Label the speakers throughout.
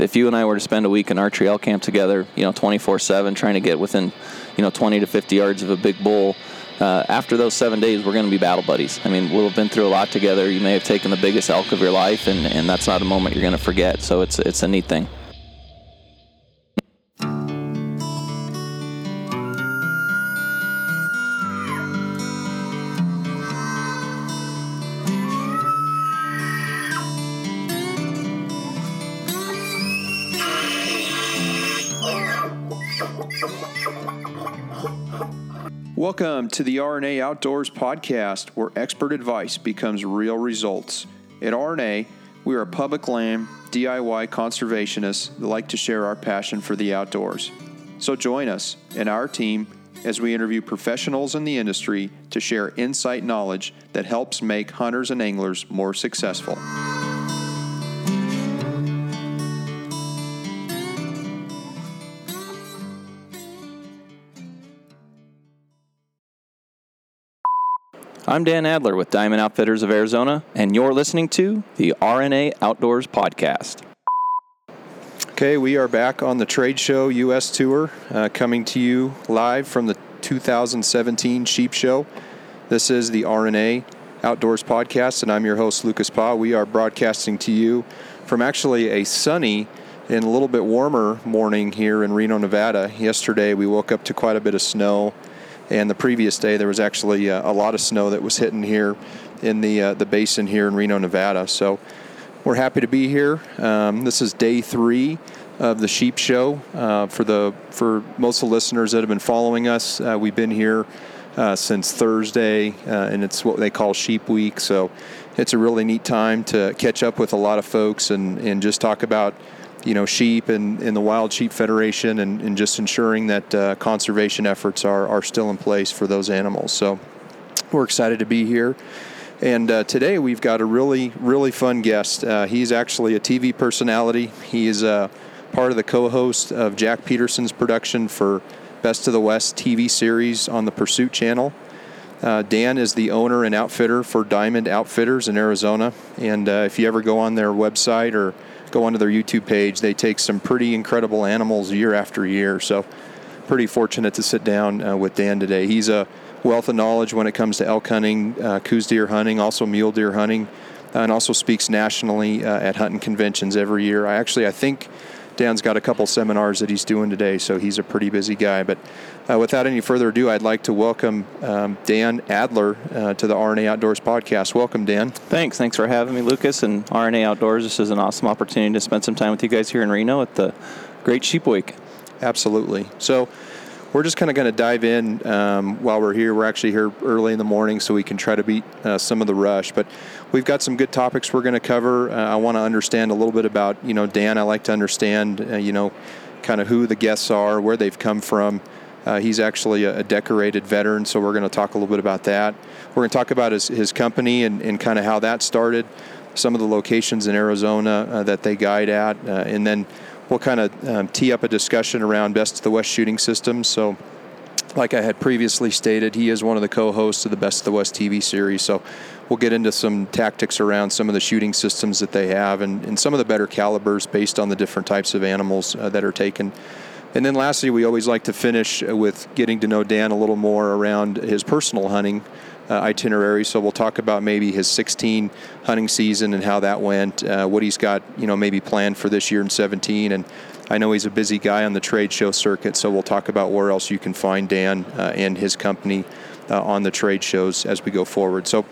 Speaker 1: if you and I were to spend a week in archery elk camp together, you know, 24/7, trying to get within, you know, 20 to 50 yards of a big bull, uh, after those seven days, we're going to be battle buddies. I mean, we'll have been through a lot together. You may have taken the biggest elk of your life, and, and that's not a moment you're going to forget. So it's it's a neat thing.
Speaker 2: Welcome to the RNA Outdoors podcast, where expert advice becomes real results. At RNA, we are a public land DIY conservationists that like to share our passion for the outdoors. So join us and our team as we interview professionals in the industry to share insight knowledge that helps make hunters and anglers more successful.
Speaker 1: I'm Dan Adler with Diamond Outfitters of Arizona, and you're listening to the RNA Outdoors Podcast.
Speaker 2: Okay, we are back on the Trade Show US Tour, uh, coming to you live from the 2017 Sheep Show. This is the RNA Outdoors Podcast, and I'm your host, Lucas Pa. We are broadcasting to you from actually a sunny and a little bit warmer morning here in Reno, Nevada. Yesterday, we woke up to quite a bit of snow and the previous day there was actually uh, a lot of snow that was hitting here in the uh, the basin here in Reno, Nevada. So we're happy to be here. Um, this is day three of the sheep show. Uh, for the for most of the listeners that have been following us, uh, we've been here uh, since Thursday, uh, and it's what they call Sheep Week. So it's a really neat time to catch up with a lot of folks and and just talk about you know, sheep and, and the Wild Sheep Federation and, and just ensuring that uh, conservation efforts are, are still in place for those animals. So we're excited to be here. And uh, today we've got a really, really fun guest. Uh, he's actually a TV personality. He is uh, part of the co host of Jack Peterson's production for Best of the West TV series on the Pursuit Channel. Uh, Dan is the owner and outfitter for Diamond Outfitters in Arizona. And uh, if you ever go on their website or go onto their YouTube page. They take some pretty incredible animals year after year. So, pretty fortunate to sit down uh, with Dan today. He's a wealth of knowledge when it comes to elk hunting, uh, Coues deer hunting, also mule deer hunting, and also speaks nationally uh, at hunting conventions every year. I actually, I think Dan's got a couple seminars that he's doing today, so he's a pretty busy guy. But uh, without any further ado, I'd like to welcome um, Dan Adler uh, to the RNA Outdoors podcast. Welcome, Dan.
Speaker 1: Thanks. Thanks for having me, Lucas, and RNA Outdoors. This is an awesome opportunity to spend some time with you guys here in Reno at the Great Sheep Week.
Speaker 2: Absolutely. So, we're just kind of going to dive in um, while we're here. We're actually here early in the morning, so we can try to beat uh, some of the rush. But we've got some good topics we're going to cover. Uh, I want to understand a little bit about you know Dan. I like to understand uh, you know kind of who the guests are, where they've come from. Uh, he's actually a, a, decorated veteran, so we're going to talk a little bit about that. We're going to talk about his, his company and, and kind of how that started, some of the locations in Arizona uh, that they guide at, uh, and then we'll kind of um, tee up a discussion around Best of the West shooting systems. So, like I had previously stated, he is one of the co-hosts of the Best of the West TV series. So, we'll get into some tactics around some of the shooting systems that they have and, and some of the better calibers based on the different types of animals uh, that are taken. And then lastly, we always like to finish with getting to know Dan a little more around his personal hunting uh, itinerary. So we'll talk about maybe his 16 hunting season and how that went, uh, what he's got, you know, maybe planned for this year in 17. And I know he's a busy guy on the trade show circuit, so we'll talk about where else you can find Dan uh, and his company uh, on the trade shows as we go forward. So.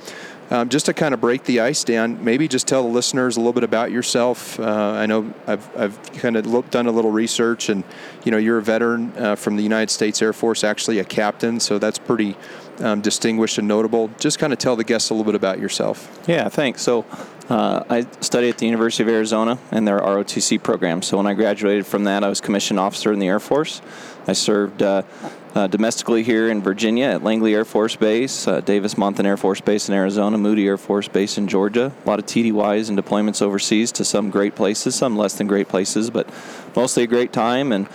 Speaker 2: Um, just to kind of break the ice Dan, maybe just tell the listeners a little bit about yourself. Uh, I know I've, I've kind of looked, done a little research, and you know you're a veteran uh, from the United States Air Force, actually a captain, so that's pretty um, distinguished and notable. Just kind of tell the guests a little bit about yourself.
Speaker 1: Yeah, thanks. So, uh, I studied at the University of Arizona and their ROTC program. So, when I graduated from that, I was commissioned officer in the Air Force. I served uh, uh, domestically here in Virginia at Langley Air Force Base, uh, Davis Monthan Air Force Base in Arizona, Moody Air Force Base in Georgia. A lot of TDYs and deployments overseas to some great places, some less than great places, but mostly a great time. And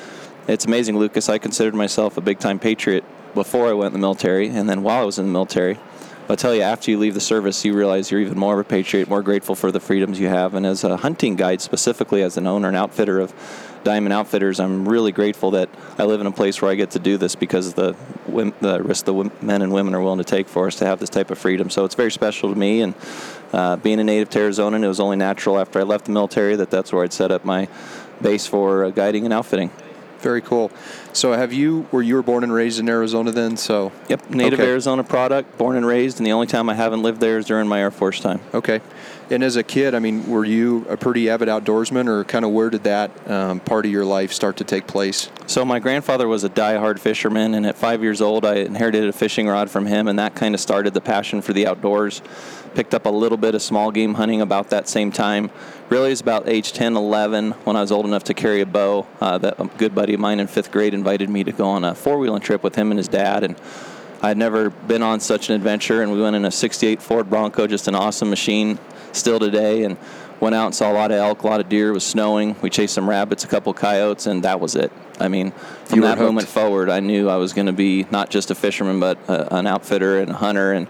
Speaker 1: it's amazing, Lucas. I considered myself a big time patriot before I went in the military, and then while I was in the military. But I tell you, after you leave the service, you realize you're even more of a patriot, more grateful for the freedoms you have. And as a hunting guide, specifically as an owner and outfitter of Diamond Outfitters, I'm really grateful that I live in a place where I get to do this because of the, the risk the men and women are willing to take for us to have this type of freedom. So it's very special to me. And uh, being a native to Arizona, it was only natural after I left the military that that's where I'd set up my base for uh, guiding and outfitting.
Speaker 2: Very cool. So, have you were you were born and raised in Arizona then? So,
Speaker 1: yep, native okay. Arizona product, born and raised, and the only time I haven't lived there is during my Air Force time.
Speaker 2: Okay. And as a kid, I mean, were you a pretty avid outdoorsman, or kind of where did that um, part of your life start to take place?
Speaker 1: So, my grandfather was a die-hard fisherman, and at five years old, I inherited a fishing rod from him, and that kind of started the passion for the outdoors picked up a little bit of small game hunting about that same time. Really, it was about age 10, 11 when I was old enough to carry a bow. Uh, that a good buddy of mine in fifth grade invited me to go on a four wheeling trip with him and his dad. And I had never been on such an adventure. And we went in a 68 Ford Bronco, just an awesome machine still today. And went out and saw a lot of elk, a lot of deer. It was snowing. We chased some rabbits, a couple coyotes, and that was it. I mean, from that hooked. moment forward, I knew I was going to be not just a fisherman, but a, an outfitter and a hunter. And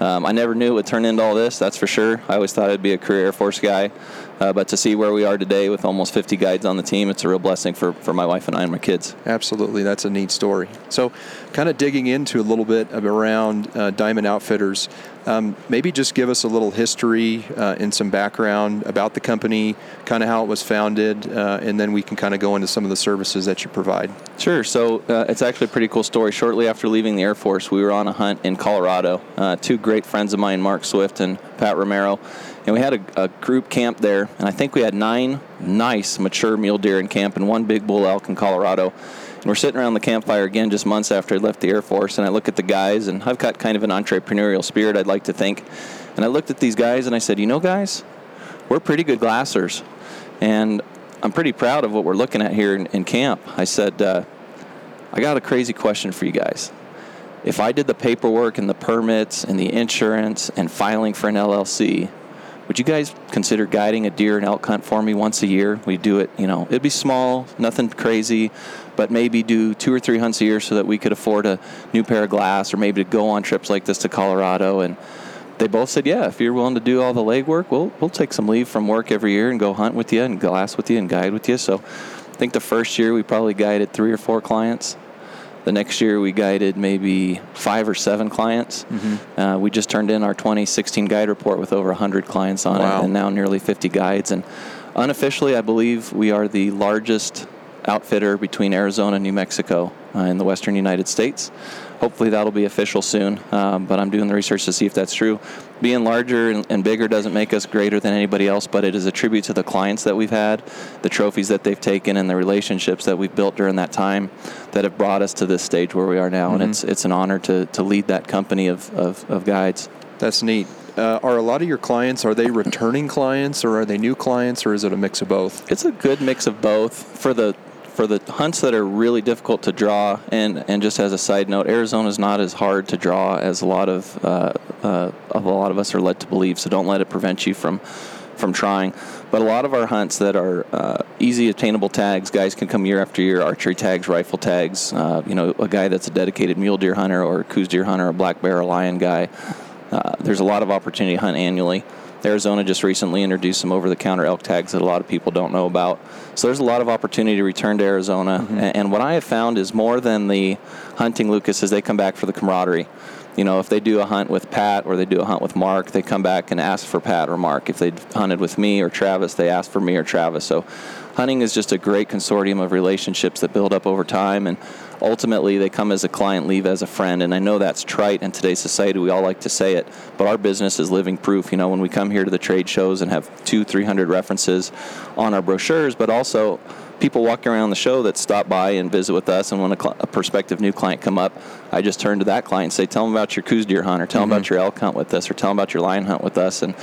Speaker 1: um, I never knew it would turn into all this, that's for sure. I always thought I'd be a career Air Force guy. Uh, but to see where we are today with almost 50 guides on the team, it's a real blessing for, for my wife and I and my kids.
Speaker 2: Absolutely. That's a neat story. So, kind of digging into a little bit around uh, Diamond Outfitters, um, maybe just give us a little history uh, and some background about the company, kind of how it was founded, uh, and then we can kind of go into some of the services that you provide.
Speaker 1: Sure. So uh, it's actually a pretty cool story. Shortly after leaving the Air Force, we were on a hunt in Colorado. Uh, two great friends of mine, Mark Swift and Pat Romero, and we had a, a, group camp there. And I think we had nine nice mature mule deer in camp and one big bull elk in Colorado. We're sitting around the campfire again just months after I left the Air Force, and I look at the guys, and I've got kind of an entrepreneurial spirit, I'd like to think. And I looked at these guys and I said, you know, guys, we're pretty good glassers. And I'm pretty proud of what we're looking at here in, in camp. I said, uh, I got a crazy question for you guys. If I did the paperwork and the permits and the insurance and filing for an LLC, would you guys consider guiding a deer and elk hunt for me once a year? We do it, you know, it'd be small, nothing crazy, but maybe do two or three hunts a year so that we could afford a new pair of glass or maybe to go on trips like this to Colorado. And they both said, yeah, if you're willing to do all the legwork, we'll, we'll take some leave from work every year and go hunt with you and glass with you and guide with you. So I think the first year we probably guided three or four clients. The next year we guided maybe five or seven clients. Mm-hmm. Uh, we just turned in our 2016 guide report with over 100 clients on wow. it, and now nearly 50 guides. And unofficially, I believe we are the largest outfitter between Arizona and New Mexico uh, in the western United States hopefully that'll be official soon. Um, but I'm doing the research to see if that's true. Being larger and, and, bigger doesn't make us greater than anybody else, but it is a tribute to the clients that we've had, the trophies that they've taken, and the relationships that we've built during that time that have brought us to this stage where we are now. Mm-hmm. And it's it's an honor to, to lead that company of, of, of guides.
Speaker 2: That's neat. Uh, are a lot of your clients are they returning clients or are they new clients or is it a mix of both
Speaker 1: it's a good mix of both for the for the hunts that are really difficult to draw, and, and just as a side note, Arizona is not as hard to draw as a lot of uh, uh, a lot of us are led to believe. So don't let it prevent you from from trying. But a lot of our hunts that are uh, easy attainable tags, guys can come year after year. Archery tags, rifle tags. Uh, you know, a guy that's a dedicated mule deer hunter or a Coues deer hunter, a black bear, a lion guy. Uh, there's a lot of opportunity to hunt annually. Arizona just recently introduced some over the counter elk tags that a lot of people don't know about. So there's a lot of opportunity to return to Arizona. Mm-hmm. And what I have found is more than the hunting Lucas is they come back for the camaraderie. You know, if they do a hunt with Pat or they do a hunt with Mark, they come back and ask for Pat or Mark. If they hunted with me or Travis, they ask for me or Travis. So hunting is just a great consortium of relationships that build up over time. And ultimately they come as a client, leave as a friend. And I know that's trite in today's society. We all like to say it, but our business is living proof. You know, when we come here to the trade shows and have two, three hundred references on our brochures, but also people walking around the show that stop by and visit with us, and when a, cl- a, prospective new client come up, I just turn to that client and say, "Tell them about your Coues deer hunt, or tell mm-hmm. them about your elk hunt with us, or tell them about your lion hunt with us." And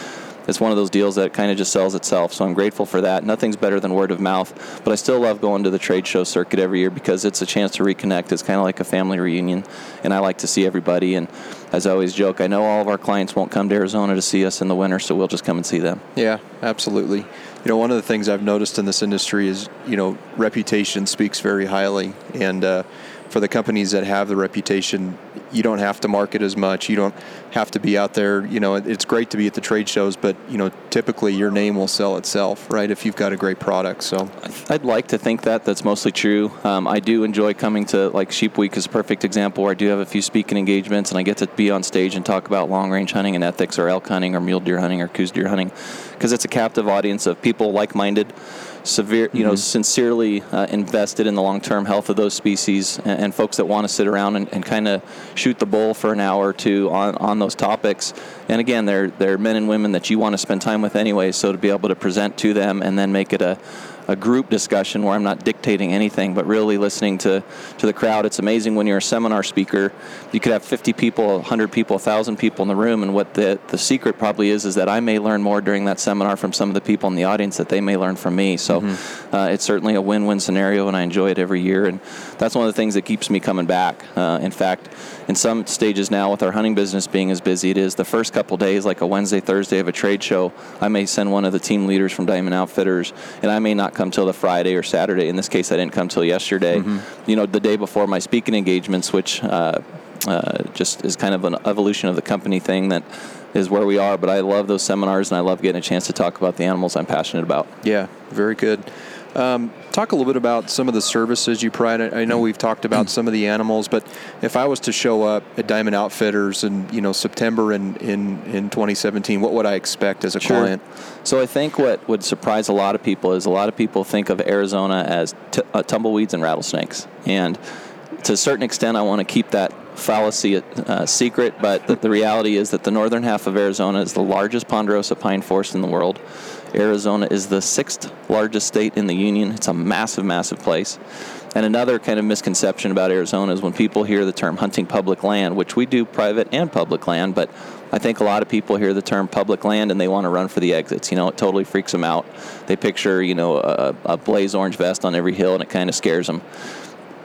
Speaker 1: it's one of those deals that kind of just sells itself. So I'm grateful for that. Nothing's better than word of mouth, but I still love going to the trade show circuit every year because it's a chance to reconnect. It's kind of like a family reunion, and I like to see everybody. And as I always joke, I know all of our clients won't come to Arizona to see us in the winter, so we'll just come and see them.
Speaker 2: Yeah, absolutely. You know, one of the things I've noticed in this industry is, you know, reputation speaks very highly, and uh, for the companies that have the reputation, you don't have to market as much. You don't have to be out there. You know, it's great to be at the trade shows, but you know, typically your name will sell itself, right? If you've got a great product. So
Speaker 1: I'd like to think that that's mostly true. Um, I do enjoy coming to like Sheep Week is a perfect example where I do have a few speaking engagements and I get to be on stage and talk about long range hunting and ethics or elk hunting or mule deer hunting or Coues deer hunting because it's a captive audience of people like minded severe, you mm-hmm. know, sincerely uh, invested in the long-term health of those species, and, and folks that want to sit around and, and kind of shoot the bull for an hour or two on, on those topics. And again, they're they're men and women that you want to spend time with anyway. So to be able to present to them and then make it a a group discussion where I'm not dictating anything, but really listening to, to the crowd. It's amazing when you're a seminar speaker, you could have 50 people, 100 people, 1,000 people in the room, and what the, the secret probably is is that I may learn more during that seminar from some of the people in the audience that they may learn from me. So mm-hmm. uh, it's certainly a win-win scenario, and I enjoy it every year, and that's one of the things that keeps me coming back. Uh, in fact, in some stages now, with our hunting business being as busy it is, the first couple days, like a Wednesday, Thursday of a trade show, I may send one of the team leaders from Diamond Outfitters, and I may not come till the Friday or Saturday. In this case, I didn't come till yesterday. Mm-hmm. You know, the day before my speaking engagements, which uh, uh, just is kind of an evolution of the company thing that is where we are. But I love those seminars, and I love getting a chance to talk about the animals I'm passionate about.
Speaker 2: Yeah, very good. Um, talk a little bit about some of the services you provide. I know we've talked about some of the animals, but if I was to show up at Diamond Outfitters in you know September in in, in 2017, what would I expect as a sure. client?
Speaker 1: So I think what would surprise a lot of people is a lot of people think of Arizona as t- uh, tumbleweeds and rattlesnakes, and to a certain extent, I want to keep that fallacy uh, secret. But the, the reality is that the northern half of Arizona is the largest ponderosa pine forest in the world. Arizona is the sixth largest state in the union. It's a massive, massive place. And another kind of misconception about Arizona is when people hear the term hunting public land, which we do private and public land, but I think a lot of people hear the term public land and they want to run for the exits. You know, it totally freaks them out. They picture, you know, a, a blaze orange vest on every hill and it kind of scares them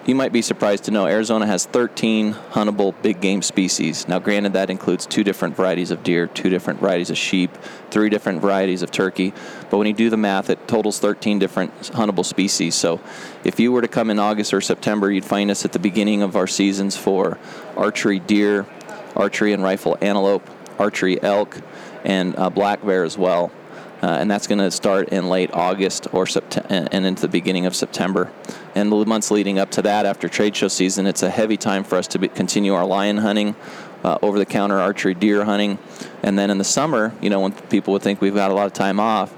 Speaker 1: you might be surprised to know Arizona has 13 huntable big game species. Now, granted, that includes two different varieties of deer, two different varieties of sheep, three different varieties of turkey. But when you do the math, it totals 13 different huntable species. So, if you were to come in August or September, you'd find us at the beginning of our seasons for archery deer, archery and rifle antelope, archery elk, and uh, black bear as well uh, and that's going to start in late August or September and into the beginning of September. And the months leading up to that, after trade show season, it's a heavy time for us to be, continue our lion hunting, uh, over-the-counter archery deer hunting, and then in the summer, you know, when people would think we've got a lot of time off,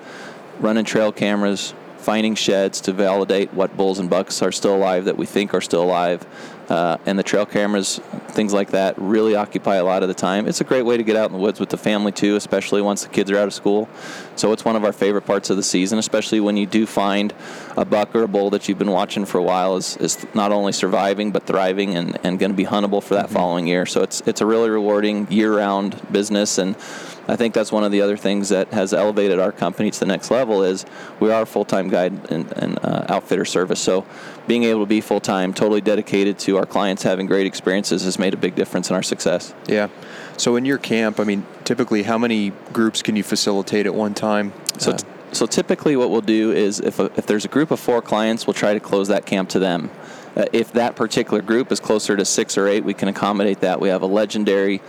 Speaker 1: running trail cameras, finding sheds to validate what bulls and bucks are still alive that we think are still alive, uh, and the trail cameras, things like that, really occupy a lot of the time. It's a great way to get out in the woods with the family too, especially once the kids are out of school. So it's one of our favorite parts of the season, especially when you do find a buck or a bull that you've been watching for a while is, is not only surviving but thriving and, and going to be huntable for that mm-hmm. following year. So it's it's a really rewarding year-round business and I think that's one of the other things that has elevated our company to the next level is we are a full-time guide and, and uh, outfitter service. So being able to be full-time, totally dedicated to our clients having great experiences has made a big difference in our success.
Speaker 2: Yeah. So in your camp, I mean, typically how many groups can you facilitate at one time?
Speaker 1: So, uh, t- so typically what we'll do is if, a, if there's a group of four clients, we'll try to close that camp to them. Uh, if that particular group is closer to six or eight, we can accommodate that. We have a legendary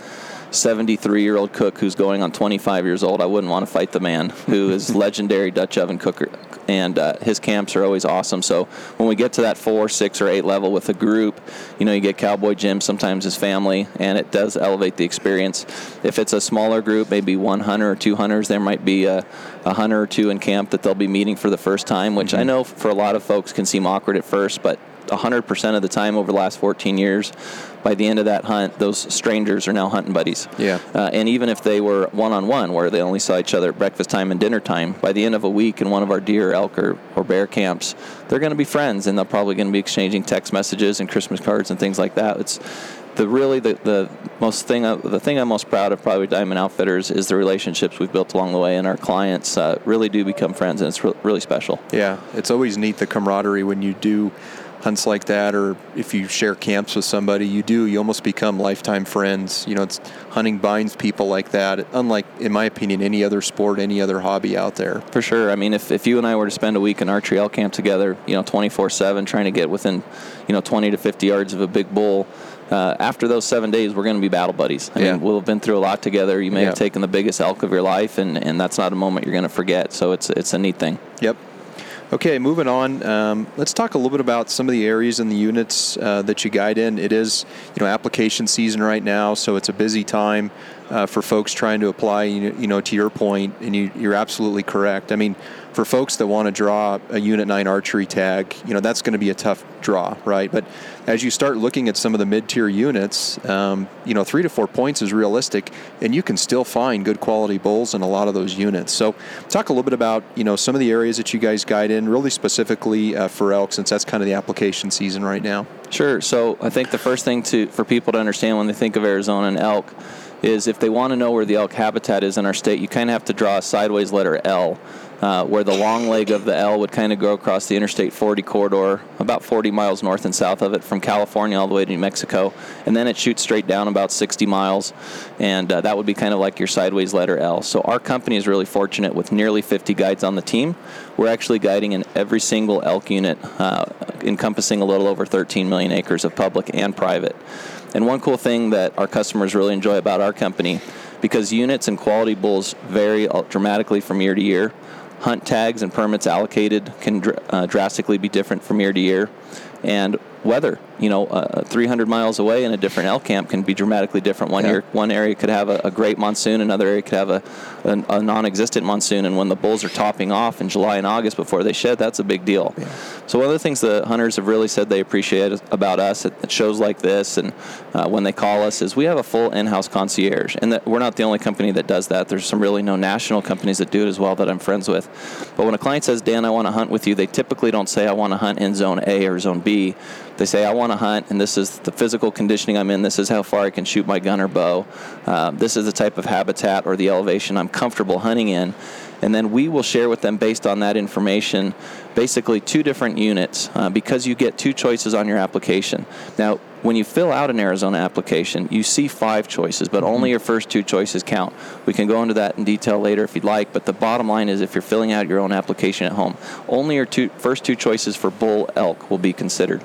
Speaker 1: 73 year old cook who's going on 25 years old. I wouldn't want to fight the man who is legendary Dutch oven cooker, and uh, his camps are always awesome. So when we get to that four, six, or eight level with a group, you know, you get Cowboy Jim, sometimes his family, and it does elevate the experience. If it's a smaller group, maybe one hunter or two hunters, there might be a, a hunter or two in camp that they'll be meeting for the first time, which mm-hmm. I know for a lot of folks can seem awkward at first, but 100% of the time over the last 14 years, by the end of that hunt, those strangers are now hunting buddies.
Speaker 2: Yeah.
Speaker 1: Uh, and even if they were one on one, where they only saw each other at breakfast time and dinner time, by the end of a week in one of our deer, elk, or, or bear camps, they're going to be friends and they're probably going to be exchanging text messages and Christmas cards and things like that. It's the really the, the most thing the thing I'm most proud of probably Diamond Outfitters is the relationships we've built along the way, and our clients uh, really do become friends, and it's re- really special.
Speaker 2: Yeah, it's always neat the camaraderie when you do hunts like that, or if you share camps with somebody, you do. You almost become lifetime friends. You know, it's hunting binds people like that. Unlike, in my opinion, any other sport, any other hobby out there.
Speaker 1: For sure. I mean, if, if you and I were to spend a week in archery elk camp together, you know, 24/7, trying to get within, you know, 20 to 50 yards of a big bull, uh, after those seven days, we're going to be battle buddies. I
Speaker 2: Yeah.
Speaker 1: mean, we'll have been through a lot together. You may
Speaker 2: Yeah.
Speaker 1: have taken the biggest elk of your life, and, and that's not a moment you're going to forget. So it's it's a neat thing.
Speaker 2: Yep. Okay, moving on. Um, let's talk a little bit about some of the areas and the units uh, that you guide in. It is, you know, application season right now, so it's a busy time uh, for folks trying to apply. You know, you know, to your point, and you, you're absolutely correct. I mean, for folks that want to draw a Unit 9 archery tag, you know, that's going to be a tough draw, right? But as you start looking at some of the mid-tier units, um, you know, three to four points is realistic, and you can still find good quality bulls in a lot of those units. So, talk a little bit about you know some of the areas that you guys guide in, really specifically uh, for elk, since that's kind of the application season right now.
Speaker 1: Sure. So I think the first thing to for people to understand when they think of Arizona and elk is if they want to know where the elk habitat is in our state, you kind of have to draw a sideways letter L, uh, where the long leg of the L would kind of go across the Interstate 40 corridor, about 40 miles north and south of it, from California all the way to New Mexico, and then it shoots straight down about 60 miles, and uh, that would be kind of like your sideways letter L. So our company is really fortunate with nearly 50 guides on the team. We're actually guiding in every single elk unit, uh, encompassing a little over 13 million acres of public and private. And one cool thing that our customers really enjoy about our company, because units and quality bulls vary dramatically from year to year, hunt tags and permits allocated can dr- uh, drastically be different from year to year, and weather. You know, uh, 300 miles away in a different elk camp can be dramatically different. One
Speaker 2: Yeah.
Speaker 1: year, one area could have a, a great monsoon, another area could have a, a, a non-existent monsoon, and when the bulls are topping off in July and August before they shed, that's a big deal. So one of the things the hunters have really said they appreciate about us at, at shows like this, and uh, when they call us, is we have a full in-house concierge, and that we're not the only company that does that. There's some really no national companies that do it as well that I'm friends with. But when a client says, "Dan, I want to hunt with you," they typically don't say, "I want to hunt in Zone A or Zone B." They say, "I want to hunt, and this is the physical conditioning I'm in. This is how far I can shoot my gun or bow. Uh, this is the type of habitat or the elevation I'm comfortable hunting in." And then we will share with them based on that information, basically two different units, uh, because you get two choices on your application. Now, when you fill out an Arizona application, you see five choices, but only your first two choices count. We can go into that in detail later if you'd like, but the bottom line is if you're filling out your own application at home, only your two, first two choices for bull elk will be considered.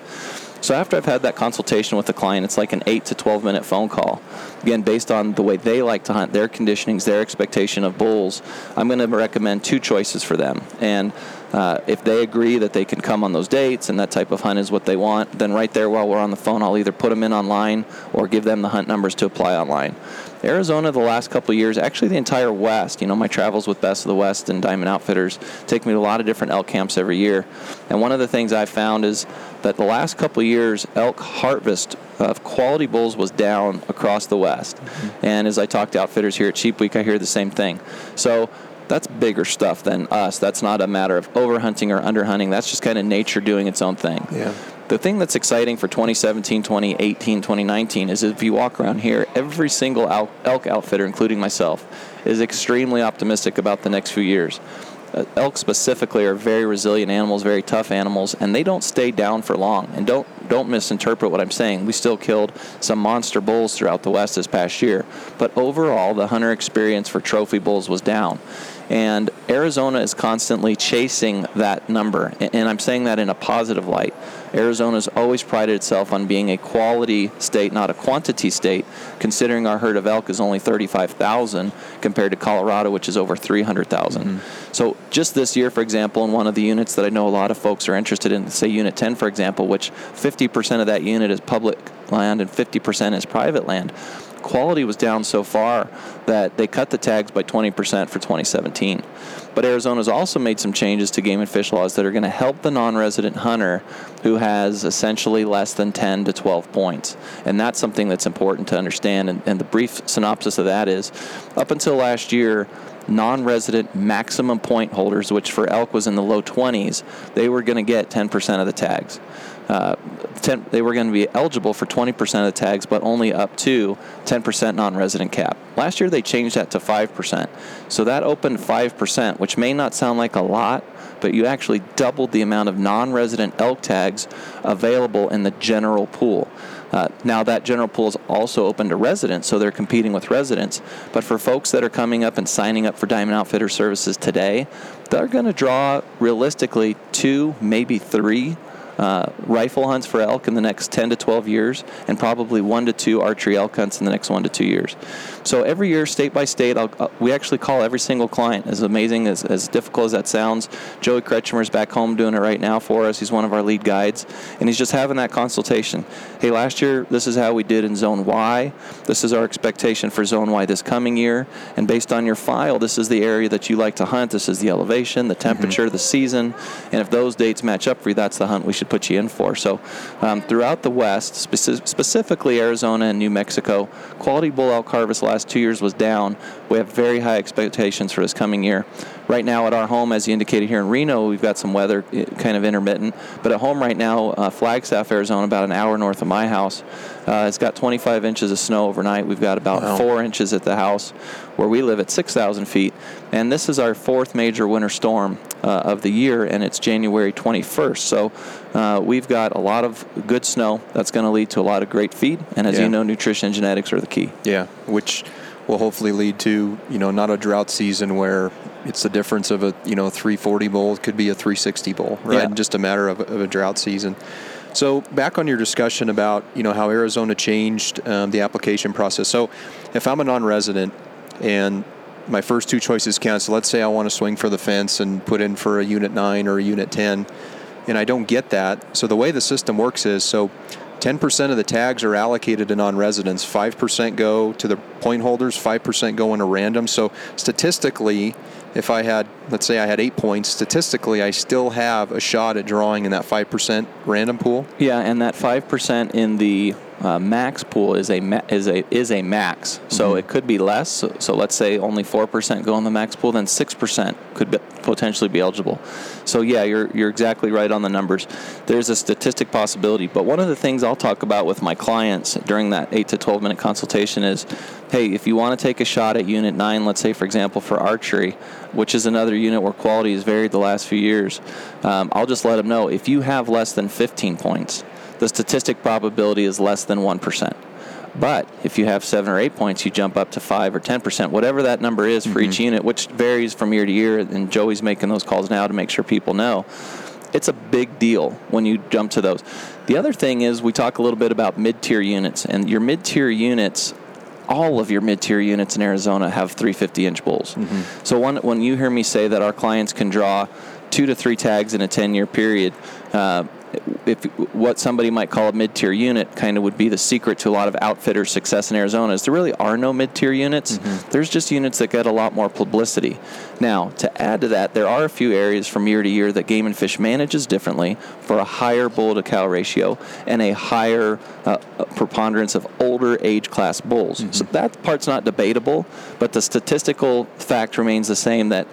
Speaker 1: So after I've had that consultation with the client, it's like an 8 to 12 minute phone call. Again, based on the way they like to hunt, their conditionings, their expectation of bulls, I'm going to recommend two choices for them. And uh, if they agree that they can come on those dates and that type of hunt is what they want, then right there while we're on the phone, I'll either put them in online or give them the hunt numbers to apply online. Arizona, the last couple of years, actually the entire West, you know, my travels with Best of the West and Diamond Outfitters take me to a lot of different elk camps every year. And one of the things I've found is that the last couple years, elk harvest of quality bulls was down across the West. Mm-hmm. And as I talk to outfitters here at Sheep Week, I hear the same thing. So that's bigger stuff than us. That's not a matter of overhunting or underhunting. That's just kind of nature doing its own thing.
Speaker 2: Yeah.
Speaker 1: The thing that's exciting for 2017, 2018, 2019 is if you walk around here, every single elk outfitter, including myself, is extremely optimistic about the next few years. Uh, elk specifically are very resilient animals, very tough animals, and they don't stay down for long. And don't don't misinterpret what I'm saying. We still killed some monster bulls throughout the West this past year, but overall, the hunter experience for trophy bulls was down. And Arizona is constantly chasing that number, and I'm saying that in a positive light. Arizona's always prided itself on being a quality state, not a quantity state, considering our herd of elk is only 35,000 compared to Colorado, which is over 300,000. Mm-hmm. So just this year, for example, in one of the units that I know a lot of folks are interested in, say Unit 10, for example, which 50% of that unit is public land and 50% is private land quality was down so far that they cut the tags by 20% for 2017. But Arizona's also made some changes to game and fish laws that are going to help the non resident hunter who has essentially less than 10 to 12 points. And that's something that's important to understand. And, and the brief synopsis of that is up until last year, non resident maximum point holders, which for elk was in the low 20s, they were going to get 10% of the tags. Uh, 10, they were going to be eligible for 20% of the tags, but only up to 10% non resident cap. Last year they changed that to 5%. So that opened 5%, which may not sound like a lot, but you actually doubled the amount of non resident elk tags available in the general pool. Uh, now, that general pool is also open to residents, so they're competing with residents. But for folks that are coming up and signing up for Diamond Outfitter services today, they're going to draw realistically two, maybe three uh, rifle hunts for elk in the next 10 to 12 years, and probably one to two archery elk hunts in the next one to two years. So every year, state by state, I'll, uh, we actually call every single client. As amazing as, as difficult as that sounds, Joey Kretschmer's back home doing it right now for us. He's one of our lead guides, and he's just having that consultation. Hey, last year this is how we did in Zone Y. This is our expectation for Zone Y this coming year, and based on your file, this is the area that you like to hunt. This is the elevation, the temperature, mm-hmm. the season, and if those dates match up for you, that's the hunt we should put you in for. So, um, throughout the West, speci- specifically Arizona and New Mexico, quality bull elk harvest last two years was down. We have very high expectations for this coming year. Right now at our home, as you indicated here in Reno, we've got some weather eh, kind of intermittent. But at home right now, uh, Flagstaff, Arizona, about an hour north of my house, uh, it's got 25 inches of snow overnight. We've got about wow. four inches at the house where we live at 6,000 feet. And this is our fourth major winter storm uh, of the year, and it's January 21st. So uh, we've got a lot of good snow that's going to lead to a lot of great feed. And as yeah. you know, nutrition and genetics are the key.
Speaker 2: Yeah, which will hopefully lead to you know not a drought season where it's the difference of a you know 340 bull could be a 360 bull right yeah. just a matter of, of, a drought season so back on your discussion about you know how arizona changed um, the application process so if i'm a non-resident and my first two choices cancel let's say i want to swing for the fence and put in for a unit 9 or a unit 10 and i don't get that so the way the system works is so 10% of the tags are allocated to non-residents. 5% go to the point holders, 5% go into random. So statistically, if I had, let's say I had eight points, statistically, I still have a shot at drawing in that 5% random pool.
Speaker 1: Yeah, and that 5% in the uh, max pool is a ma- is a is a max. So mm-hmm. it could be less. So, so, let's say only four percent go in the max pool, then six percent could be, potentially be eligible. So yeah, you're you're exactly right on the numbers. There's a statistic possibility, but one of the things I'll talk about with my clients during that eight to twelve minute consultation is, hey, if you want to take a shot at Unit Nine, let's say for example for archery, which is another unit where quality has varied the last few years, um, I'll just let them know if you have less than 15 points the statistic probability is less than 1%. But if you have seven or eight points, you jump up to five or 10%, whatever that number is for mm-hmm. each unit, which varies from year to year. And Joey's making those calls now to make sure people know. It's a big deal when you jump to those. The other thing is, we talk a little bit about mid tier units, and your mid tier units all of your mid-tier units in Arizona have 350 inch bulls. Mm-hmm. So one, when you hear me say that our clients can draw two to three tags in a 10 year period, uh, if what somebody might call a mid-tier unit kind of would be the secret to a lot of outfitters' success in Arizona is there really are no mid-tier units. Mm-hmm. There's just units that get a lot more publicity. Now, to add to that, there are a few areas from year to year that Game and Fish manages differently for a higher bull to cow ratio and a higher uh, preponderance of older age class bulls. Mm-hmm. So that part's not debatable, but the statistical fact remains the same that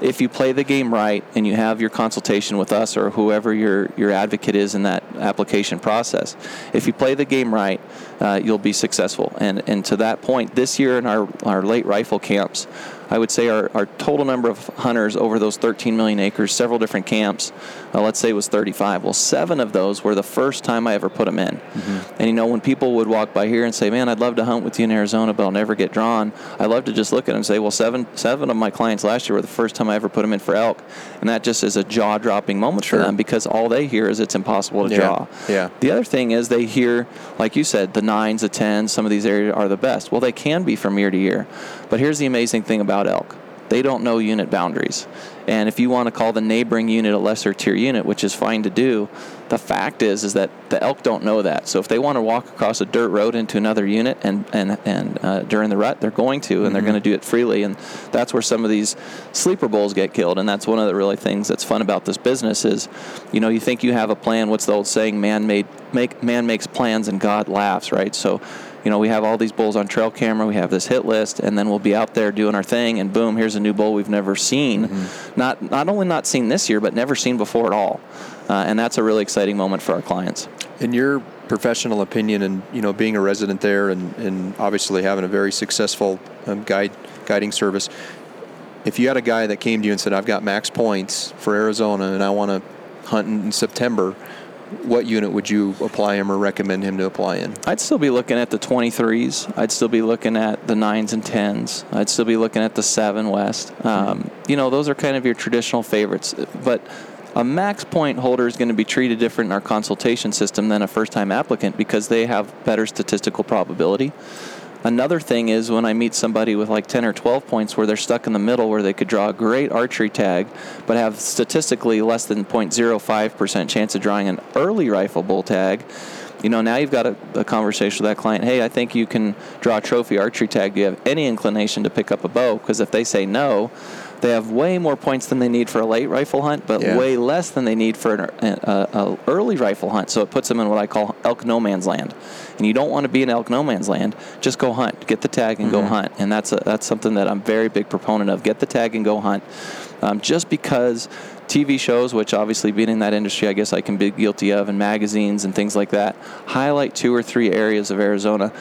Speaker 1: if you play the game right and you have your consultation with us or whoever your, your advocate is in that application process, if you play the game right, uh, you'll be successful. And, and to that point, this year in our, our late rifle camps, I would say our, our total number of hunters over those 13 million acres, several different camps, uh, let's say was 35. Well, seven of those were the first time I ever put them in. Mm-hmm. And you know, when people would walk by here and say, "Man, I'd love to hunt with you in Arizona, but I'll never get drawn," I love to just look at them and say, "Well, seven seven of my clients last year were the first time I ever put them in for elk," and that just is a jaw-dropping moment sure. for them because all they hear is it's impossible to
Speaker 2: yeah.
Speaker 1: draw.
Speaker 2: Yeah.
Speaker 1: The other thing is they hear, like you said, the nines, the tens. Some of these areas are the best. Well, they can be from year to year, but here's the amazing thing about elk they don't know unit boundaries. And if you want to call the neighboring unit a lesser tier unit, which is fine to do, the fact is is that the elk don't know that. So if they want to walk across a dirt road into another unit and and and uh, during the rut, they're going to, and mm-hmm. they're going to do it freely. And that's where some of these sleeper bulls get killed. And that's one of the really things that's fun about this business is, you know, you think you have a plan. What's the old saying? Man made make man makes plans and God laughs, right? So you know, we have all these bulls on trail camera, we have this hit list, and then we'll be out there doing our thing, and boom, here's a new bull we've never seen. Mm-hmm. Not not only not seen this year, but never seen before at all. Uh, and that's a really exciting moment for our clients.
Speaker 2: In your professional opinion, and you know, being a resident there, and, and obviously having a very successful um, guide guiding service, if you had a guy that came to you and said, "I've got max points for Arizona, and I want to hunt in September," what unit would you apply him or recommend him to apply in?
Speaker 1: I'd still be looking at the 23s. I'd still be looking at the 9s and 10s. I'd still be looking at the 7 West. Um, you know, those are kind of your traditional favorites. But A max point holder is going to be treated different in our consultation system than a first time applicant because they have better statistical probability. Another thing is when I meet somebody with like 10 or 12 points where they're stuck in the middle where they could draw a great archery tag but have statistically less than 0.05% chance of drawing an early rifle bull tag, you know, now you've got a, a, conversation with that client. Hey, I think you can draw a trophy archery tag. Do you have any inclination to pick up a bow? Because if they say no, they have way more points than they need for a late rifle hunt, but yeah. way less than they need for an a, a early rifle hunt. So it puts them in what I call elk no man's land. And you don't want to be in elk no man's land. Just go hunt, get the tag, and mm-hmm. go hunt. And that's a, that's something that I'm very big proponent of. Get the tag and go hunt. Um, just because TV shows, which obviously being in that industry, I guess I can be guilty of, and magazines and things like that, highlight two or three areas of Arizona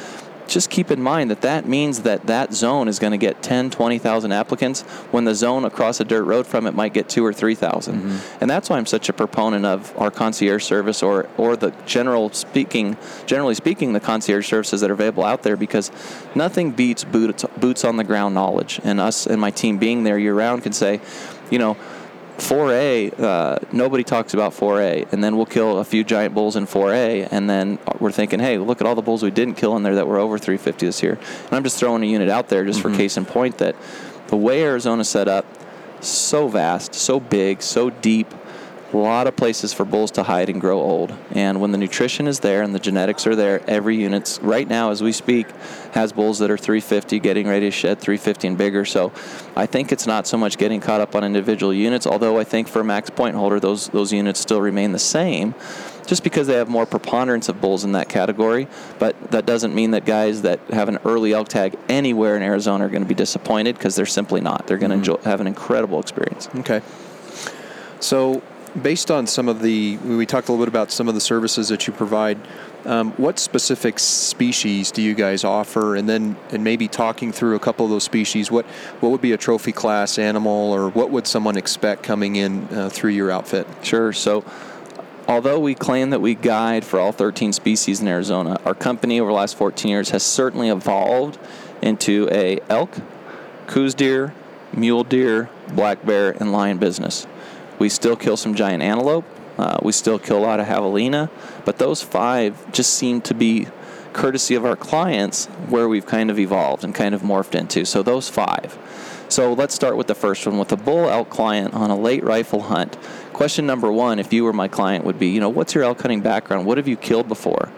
Speaker 1: just keep in mind that that means that that zone is going to get 10, 20,000 applicants when the zone across a dirt road from it might get two or 3,000. Mm-hmm. And that's why I'm such a proponent of our concierge service or, or the general speaking, generally speaking, the concierge services that are available out there because nothing beats boots, boots on the ground knowledge. And us and my team being there year round can say, you know, 4A, uh, nobody talks about 4A, and then we'll kill a few giant bulls in 4A, and then we're thinking, hey, look at all the bulls we didn't kill in there that were over 350 this year. And I'm just throwing a unit out there just mm-hmm. for case in point that the way Arizona's set up, so vast, so big, so deep, a lot of places for bulls to hide and grow old. And when the nutrition is there and the genetics are there, every unit's right now as we speak has bulls that are 350 getting ready to shed 350 and bigger. So I think it's not so much getting caught up on individual units, although I think for a max point holder those those units still remain the same. Just because they have more preponderance of bulls in that category, but that doesn't mean that guys that have an early elk tag anywhere in Arizona are going to be disappointed because they're simply not. They're going to mm-hmm. have an incredible experience.
Speaker 2: Okay. So based on some of the, we talked a little bit about some of the services that you provide. Um, what specific species do you guys offer? And then, and maybe talking through a couple of those species, what what would be a trophy class animal, or what would someone expect coming in uh, through your outfit?
Speaker 1: Sure. So, although we claim that we guide for all 13 species in Arizona, our company over the last 14 years has certainly evolved into a elk, Coues deer, mule deer, black bear, and lion business. We still kill some giant antelope. Uh, we still kill a lot of javelina, but those five just seem to be courtesy of our clients where we've kind of evolved and kind of morphed into. So those five. So let's start with the first one with a bull elk client on a late rifle hunt. Question number one, if you were my client, would be, you know, what's your elk hunting background? What have you killed before?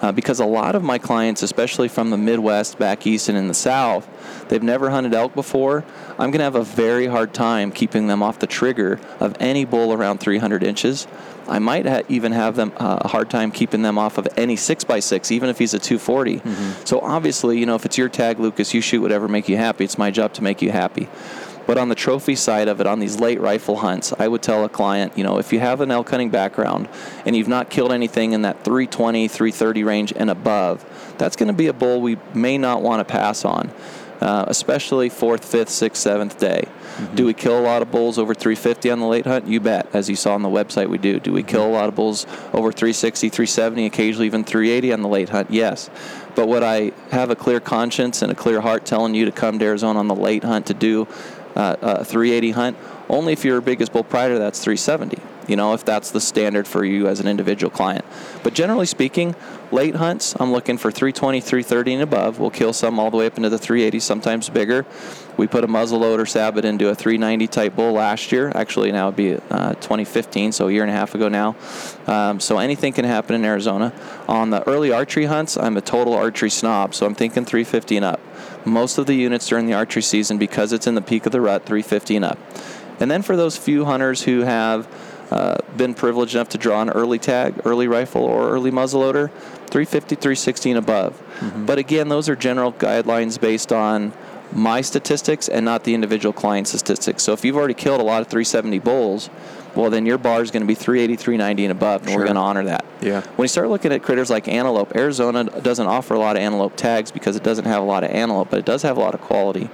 Speaker 1: Uh, because a lot of my clients, especially from the Midwest, back east, and in the South, they've never hunted elk before. I'm going to have a very hard time keeping them off the trigger of any bull around 300 inches. I might ha- even have them uh, a hard time keeping them off of any six by six, even if he's a 240. Mm-hmm. So obviously, you know, if it's your tag, Lucas, you shoot whatever make you happy. It's my job to make you happy. But on the trophy side of it, on these late rifle hunts, I would tell a client, you know, if you have an elk hunting background and you've not killed anything in that 320, 330 range and above, that's going to be a bull we may not want to pass on, uh, especially fourth, fifth, sixth, seventh day. Mm-hmm. Do we kill a lot of bulls over 350 on the late hunt? You bet. As you saw on the website, we do. Do we mm-hmm. kill a lot of bulls over 360, 370, occasionally even 380 on the late hunt? Yes. But what I have a clear conscience and a clear heart telling you to come to Arizona on the late hunt to do uh, a 380 hunt. Only if you're a biggest bull prider, that's 370. You know, if that's the standard for you as an individual client. But generally speaking, late hunts, I'm looking for 320, 330 and above. We'll kill some all the way up into the 380, sometimes bigger. We put a muzzle loader sabot into a 390 type bull last year. Actually, now it'd be uh, 2015, so a year and a half ago now. Um, so anything can happen in Arizona. On the early archery hunts, I'm a total archery snob, so I'm thinking 350 and up most of the units during the archery season because it's in the peak of the rut, 350 and up. And then for those few hunters who have uh, been privileged enough to draw an early tag, early rifle, or early muzzleloader, 350, 360 and above. Mm-hmm. But again, those are general guidelines based on my statistics and not the individual client statistics. So if you've already killed a lot of 370 bulls, well, then your bar is going to be 380, 390 and above, and sure. we're going to honor that.
Speaker 2: Yeah.
Speaker 1: When you start looking at critters like antelope, Arizona doesn't offer a lot of antelope tags because it doesn't have a lot of antelope, but it does have a lot of quality.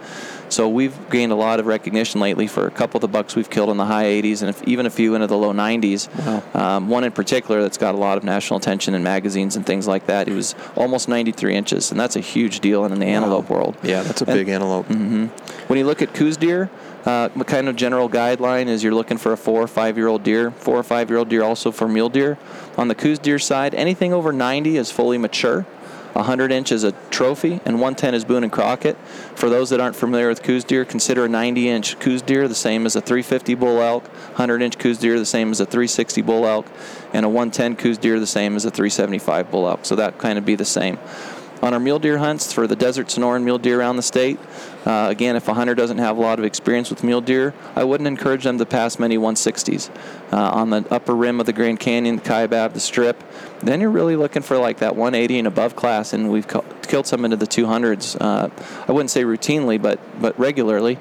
Speaker 1: So we've gained a lot of recognition lately for a couple of the bucks we've killed in the high 80s and if, even a few into the low 90s. Wow. Um, one in particular that's got a lot of national attention in magazines and things like that. He was almost 93 inches, and that's a huge deal in the wow. antelope world.
Speaker 2: Yeah, that's a and, big antelope.
Speaker 1: Mm-hmm. When you look at Coues deer, uh, kind of general guideline is you're looking for a four or five year old deer, four or five year old deer also for mule deer. On the Coues deer side, anything over 90 is fully mature. 100 inch is a trophy, and 110 is Boone and Crockett. For those that aren't familiar with Coues deer, consider a 90 inch Coues deer the same as a 350 bull elk, 100 inch Coues deer the same as a 360 bull elk, and a 110 Coues deer the same as a 375 bull elk. So that kind of be the same. On our mule deer hunts for the desert Sonoran mule deer around the state, uh, again, if a hunter doesn't have a lot of experience with mule deer, I wouldn't encourage them to pass many 160s. Uh, on the upper rim of the Grand Canyon, the Kaibab, the Strip, then you're really looking for like that 180 and above class, and we've killed some into the 200s. Uh, I wouldn't say routinely, but but regularly.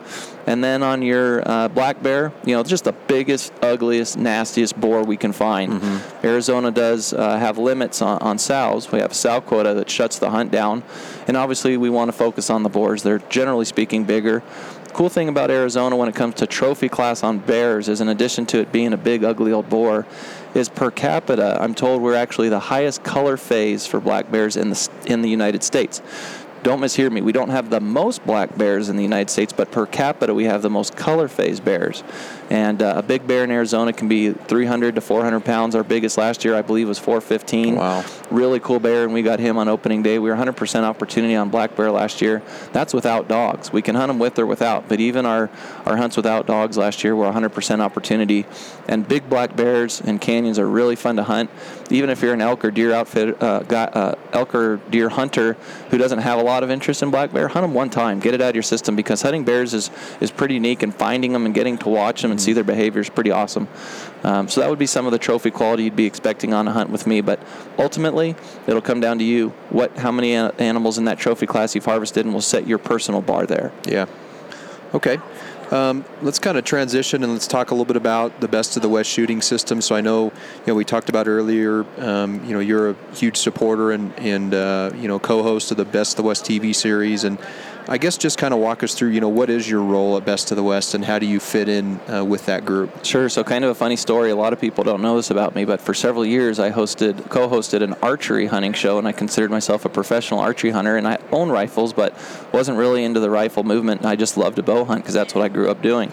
Speaker 1: And then on your uh, black bear, you know, just the biggest, ugliest, nastiest boar we can find. Mm-hmm. Arizona does uh, have limits on, on sows. We have a sow quota that shuts the hunt down, and obviously we want to focus on the boars. They're generally speaking bigger. Cool thing about Arizona when it comes to trophy class on bears is, in addition to it being a big, ugly old boar, is per capita. I'm told we're actually the highest color phase for black bears in the in the United States don't mishear me. We don't have the most black bears in the United States, but per capita, we have the most color phase bears. And uh, a big bear in Arizona can be 300 to 400 pounds. Our biggest last year, I believe, was 415.
Speaker 2: Wow.
Speaker 1: Really cool bear, and we got him on opening day. We were 100% opportunity on black bear last year. That's without dogs. We can hunt them with or without, but even our, our hunts without dogs last year were 100% opportunity. And big black bears and canyons are really fun to hunt. Even if you're an elk or deer outfit, uh, got, uh, elk or deer hunter who doesn't have a lot of interest in black bear, hunt them one time. Get it out of your system because hunting bears is, is pretty unique, and finding them and getting to watch them and see their behavior is pretty awesome. Um, so that would be some of the trophy quality you'd be expecting on a hunt with me. But ultimately, it'll come down to you. What, how many animals in that trophy class you've harvested, and will set your personal bar there.
Speaker 2: Yeah. Okay. Um, let's kind of transition and let's talk a little bit about the best of the West shooting system. So I know, you know, we talked about earlier. Um, you know, you're a huge supporter and and uh, you know co-host of the Best of the West TV series, and I guess just kind of walk us through, you know, what is your role at Best of the West and how do you fit in uh, with that group?
Speaker 1: Sure. So, kind of a funny story. A lot of people don't know this about me, but for several years I hosted, co-hosted an archery hunting show, and I considered myself a professional archery hunter. And I own rifles, but wasn't really into the rifle movement. I just loved to bow hunt because that's what I grew up doing.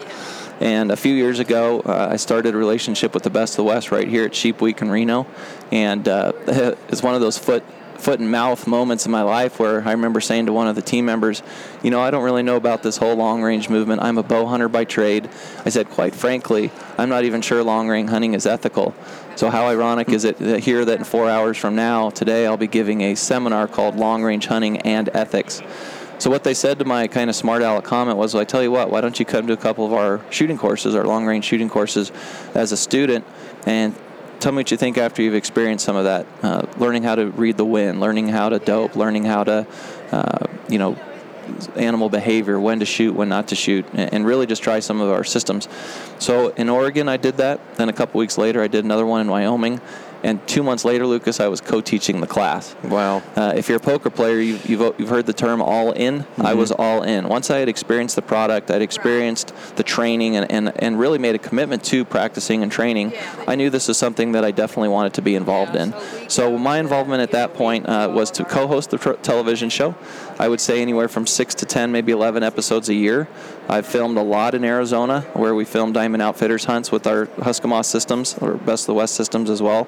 Speaker 1: And a few years ago, uh, I started a relationship with the Best of the West right here at Sheep Week in Reno, and uh, it's one of those foot foot and mouth moments in my life where I remember saying to one of the team members, you know, I don't really know about this whole long range movement. I'm a bow hunter by trade. I said, quite frankly, I'm not even sure long range hunting is ethical. So, how ironic is it that here that in four hours from now, today, I'll be giving a seminar called Long Range Hunting and Ethics. So, what they said to my kind of smart aleck comment was, well, I tell you what, why don't you come to a couple of our shooting courses, our long range shooting courses, as a student and tell me what you think after you've experienced some of that. Uh, learning how to read the wind, learning how to dope, learning how to, uh, you know, animal behavior, when to shoot, when not to shoot, and really just try some of our systems. So in Oregon, I did that. Then a couple weeks later, I did another one in Wyoming. And two months later, Lucas, I was co-teaching the class.
Speaker 2: Wow!
Speaker 1: Uh, if you're a poker player, you, have you've, you've heard the term all in. Mm-hmm. I was all in. Once I had experienced the product, I'd experienced the training, and, and, and really made a commitment to practicing and training. I knew this was something that I definitely wanted to be involved in. So my involvement at that point uh, was to co-host the television show. I would say anywhere from six to ten, maybe eleven episodes a year. I've filmed a lot in Arizona, where we film Diamond Outfitters hunts with our Huskemaw systems, or Best of the West systems as well.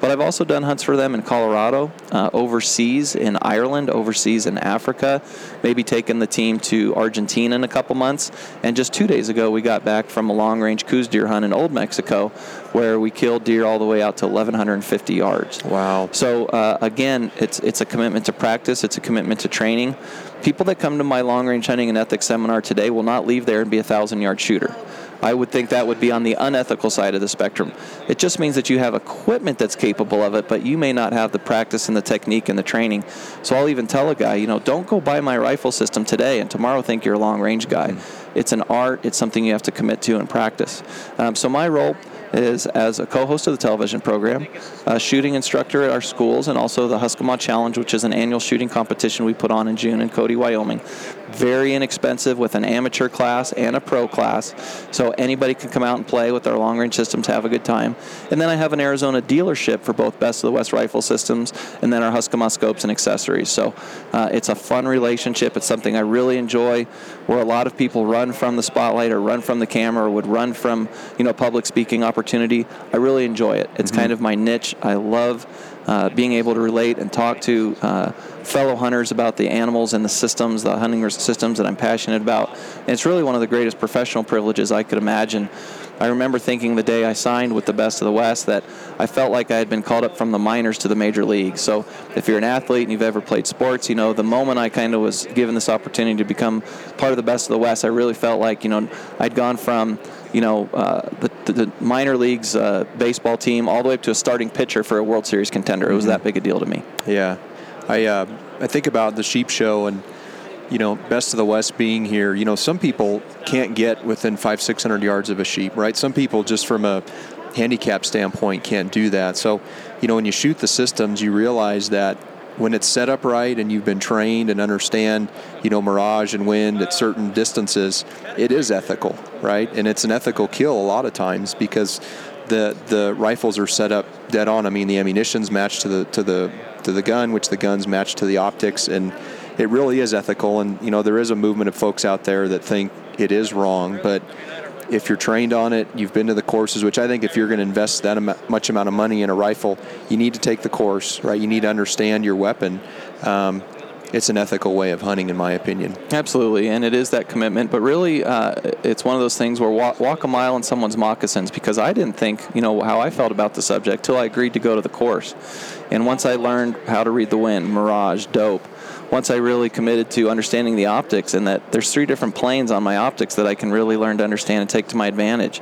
Speaker 1: But I've also done hunts for them in Colorado, uh, overseas in Ireland, overseas in Africa, maybe taken the team to Argentina in a couple months. And just two days ago, we got back from a long range Coues deer hunt in Old Mexico, where we killed deer all the way out to 1,150 yards.
Speaker 2: Wow.
Speaker 1: So, uh, again, it's, it's a commitment to practice, it's a commitment to training. People that come to my long range hunting and ethics seminar today will not leave there and be a thousand yard shooter. I would think that would be on the unethical side of the spectrum. It just means that you have equipment that's capable of it, but you may not have the practice and the technique and the training. So I'll even tell a guy, you know, don't go buy my rifle system today and tomorrow think you're a long range guy. Mm-hmm. It's an art, it's something you have to commit to and practice. Um, so my role is as a co-host of the television program, a shooting instructor at our schools, and also the Huskemaw Challenge, which is an annual shooting competition we put on in June in Cody, Wyoming. Very inexpensive with an amateur class and a pro class. So anybody can come out and play with our long range systems, have a good time. And then I have an Arizona dealership for both Best of the West rifle systems and then our Huskemaw scopes and accessories. So uh, it's a fun relationship. It's something I really enjoy where a lot of people run from the spotlight or run from the camera or would run from, you know, public speaking opportunity. I really enjoy it. It's mm-hmm. kind of my niche. I love uh, being able to relate and talk to uh, fellow hunters about the animals and the systems, the hunting systems that I'm passionate about. And it's really one of the greatest professional privileges I could imagine. I remember thinking the day I signed with the Best of the West that I felt like I had been called up from the minors to the major league. So if you're an athlete and you've ever played sports, you know, the moment I kind of was given this opportunity to become part of the Best of the West, I really felt like, you know, I'd gone from you know, uh, the, the, minor leagues uh, baseball team all the way up to a starting pitcher for a World Series contender. It was mm-hmm. that big a deal to me.
Speaker 2: Yeah, I uh, I think about the sheep show and you know, best of the West being here. You know, some people can't get within five six hundred yards of a sheep, right? Some people just from a handicap standpoint can't do that. So, you know, when you shoot the systems, you realize that when it's set up right and you've been trained and understand, you know, mirage and wind at certain distances, it is ethical, right? And it's an ethical kill a lot of times because the the rifles are set up dead on. I mean, the ammunition's matched to the to the to the gun, which the gun's match to the optics, and it really is ethical. And you know, there is a movement of folks out there that think it is wrong, but if you're trained on it, you've been to the courses, which I think if you're going to invest that much amount of money in a rifle, you need to take the course, right? You need to understand your weapon. Um, it's an ethical way of hunting, in my opinion.
Speaker 1: Absolutely, and it is that commitment. But really, uh, it's one of those things where walk, walk, a mile in someone's moccasins because I didn't think, you know, how I felt about the subject till I agreed to go to the course. And once I learned how to read the wind, mirage, dope, once I really committed to understanding the optics and that there's three different planes on my optics that I can really learn to understand and take to my advantage.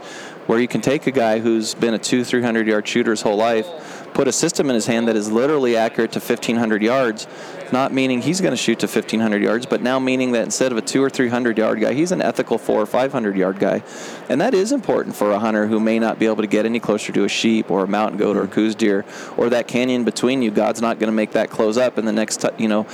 Speaker 1: Where you can take a guy who's been a two, three hundred yard shooter his whole life, put a system in his hand that is literally accurate to 1500 yards, not meaning he's going to shoot to 1500 yards, but now meaning that instead of a two or 300 yard guy, he's an ethical four or 500 yard guy. And that is important for a hunter who may not be able to get any closer to a sheep or a mountain goat or a Coues deer or that canyon between you. God's not going to make that close up in the next, you know,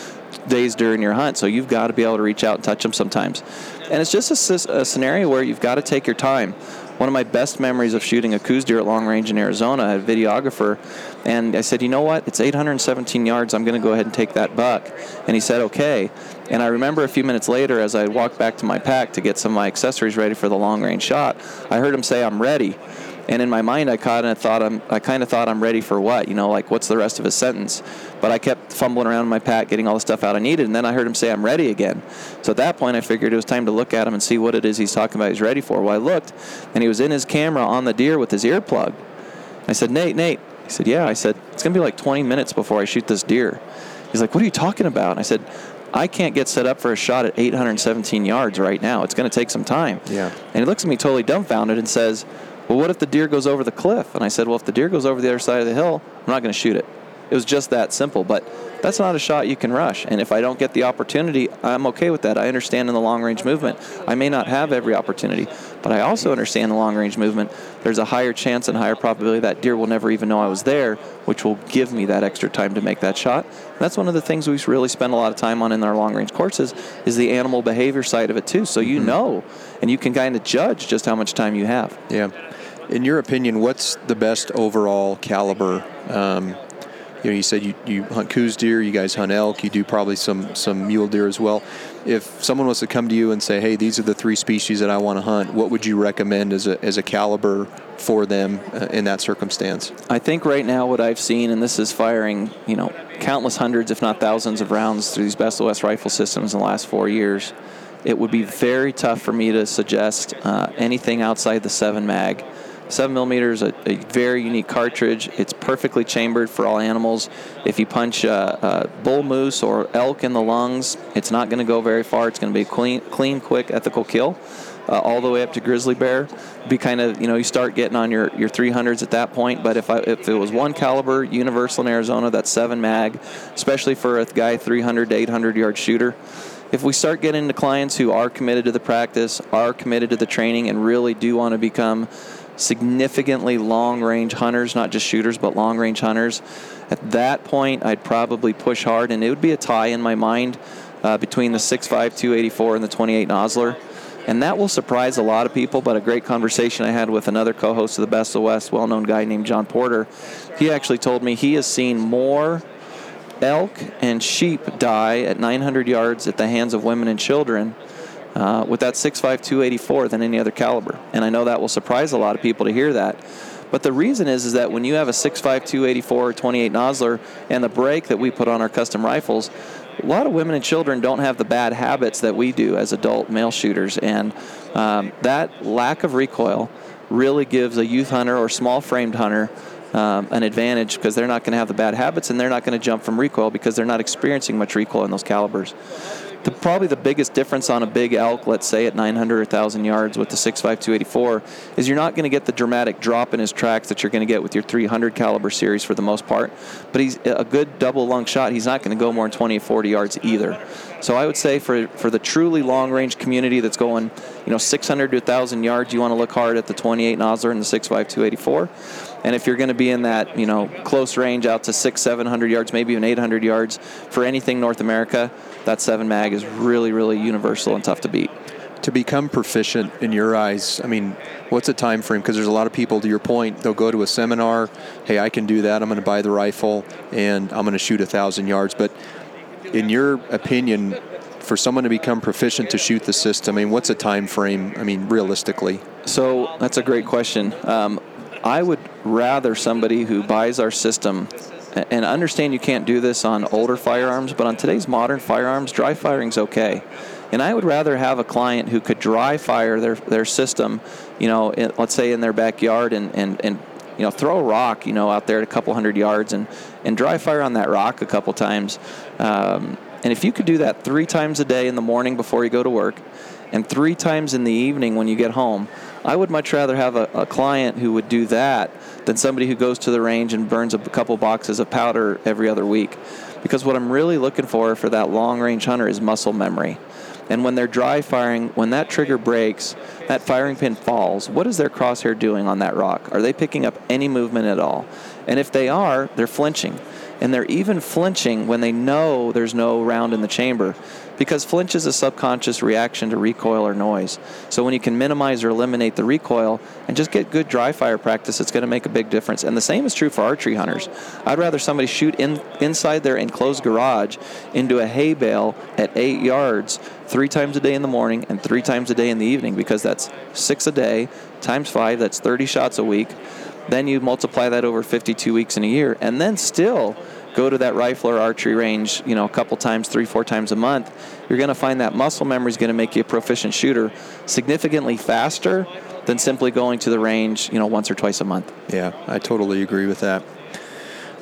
Speaker 1: days during your hunt. So you've got to be able to reach out and touch them sometimes. And it's just a, a scenario where you've got to take your time one of my best memories of shooting a Coues deer at long range in Arizona. A videographer, and I said, you know what? It's 817 yards. I'm going to go ahead and take that buck. And he said, okay. And I remember a few minutes later, as I walked back to my pack to get some of my accessories ready for the long range shot, I heard him say, I'm ready. And in my mind, I caught and I thought I'm, I kind of thought I'm ready for what, you know, like what's the rest of his sentence? But I kept fumbling around in my pack, getting all the stuff out I needed, and then I heard him say I'm ready again. So at that point, I figured it was time to look at him and see what it is he's talking about. He's ready for. Well, I looked, and he was in his camera on the deer with his earplug. I said, Nate, Nate. He said, Yeah. I said, It's gonna be like 20 minutes before I shoot this deer. He's like, What are you talking about? And I said, I can't get set up for a shot at 817 yards right now. It's going to take some time.
Speaker 2: Yeah.
Speaker 1: And he looks at me totally dumbfounded and says, well, what if the deer goes over the cliff? And I said, well, if the deer goes over the other side of the hill, I'm not going to shoot it. It was just that simple. But that's not a shot you can rush. And if I don't get the opportunity, I'm okay with that. I understand in the long range movement, I may not have every opportunity, but I also understand the long range movement. There's a higher chance and higher probability that deer will never even know I was there, which will give me that extra time to make that shot. And that's one of the things we really spend a lot of time on in our long range courses is the animal behavior side of it too. So you mm-hmm. know, and you can kind of judge just how much time you have.
Speaker 2: Yeah in your opinion, what's the best overall caliber? Um, you know, you said you, you hunt Coues deer, you guys hunt elk, you do probably some some mule deer as well. If someone was to come to you and say, "Hey, these are the three species that I want to hunt," what would you recommend as a as a caliber for them uh, in that circumstance?
Speaker 1: I think right now what I've seen, and this is firing, you know, countless hundreds, if not thousands, of rounds through these Best West rifle systems in the last four years. It would be very tough for me to suggest uh, anything outside the seven mag. 7 millimeters, a, a very unique cartridge. It's perfectly chambered for all animals. If you punch a, bull moose or elk in the lungs, it's not going to go very far. It's going to be a clean, clean, quick, ethical kill. Uh, all the way up to grizzly bear. Be kind of you know you start getting on your, your 300s at that point. But if I, if it was one caliber universal in Arizona, that's seven mag, especially for a guy 300 to 800 yard shooter. If we start getting into clients who are committed to the practice, are committed to the training, and really do want to become significantly long range hunters, not just shooters, but long range hunters. At that point, I'd probably push hard, and it would be a tie in my mind uh, between the 6.5 284 and the 28 Nosler. And that will surprise a lot of people, but a great conversation I had with another co host of the Best of the West, well known guy named John Porter. He actually told me he has seen more elk and sheep die at 900 yards at the hands of women and children uh, with that 6.5 284 than any other caliber. And I know that will surprise a lot of people to hear that. But the reason is is that when you have a 6.5 284 28 Nosler and the brake that we put on our custom rifles, a lot of women and children don't have the bad habits that we do as adult male shooters, and um, that lack of recoil really gives a youth hunter or small framed hunter um, an advantage because they're not going to have the bad habits and they're not going to jump from recoil because they're not experiencing much recoil in those calibers the, probably the biggest difference on a big elk, let's say at 900 or 1,000 yards with the 6.5 284, is you're not going to get the dramatic drop in his tracks that you're going to get with your 300 caliber series for the most part. But he's a good double lung shot. He's not going to go more than 20 or 40 yards either. So I would say for for the truly long range community that's going, you know, 600 to 1,000 yards, you want to look hard at the 28 Nosler and the 6.5 284. And if you're going to be in that, you know, close range out to six, 700 yards, maybe even 800 yards for anything North America, that seven mag is really, really universal and tough to beat.
Speaker 2: To become proficient in your eyes, I mean, what's a time frame? Because there's a lot of people, to your point, they'll go to a seminar. Hey, I can do that. I'm going to buy the rifle and I'm going to shoot a thousand yards. But in your opinion, for someone to become proficient to shoot the system, I mean, what's a time frame? I mean, realistically.
Speaker 1: So that's a great question. Um, I would rather somebody who buys our system and understand you can't do this on older firearms, but on today's modern firearms, dry firing's okay. And I would rather have a client who could dry fire their, their system, you know, in, let's say in their backyard and, and, and you know, throw a rock, you know, out there at a couple hundred yards and, and dry fire on that rock a couple times. Um, and if you could do that three times a day in the morning before you go to work and three times in the evening when you get home, I would much rather have a, a, client who would do that than somebody who goes to the range and burns a couple boxes of powder every other week. Because what I'm really looking for for that long range hunter is muscle memory. And when they're dry firing, when that trigger breaks, that firing pin falls, what is their crosshair doing on that rock? Are they picking up any movement at all? And if they are, they're flinching. And they're even flinching when they know there's no round in the chamber because flinch is a subconscious reaction to recoil or noise. So when you can minimize or eliminate the recoil and just get good dry fire practice, it's going to make a big difference. And the same is true for archery hunters. I'd rather somebody shoot in, inside their enclosed garage into a hay bale at eight yards three times a day in the morning and three times a day in the evening because that's six a day times five, that's 30 shots a week. Then you multiply that over 52 weeks in a year, and then still go to that rifle or archery range, you know, a couple times, three, four times a month, you're going to find that muscle memory is going to make you a proficient shooter significantly faster than simply going to the range, you know, once or twice a month.
Speaker 2: Yeah, I totally agree with that.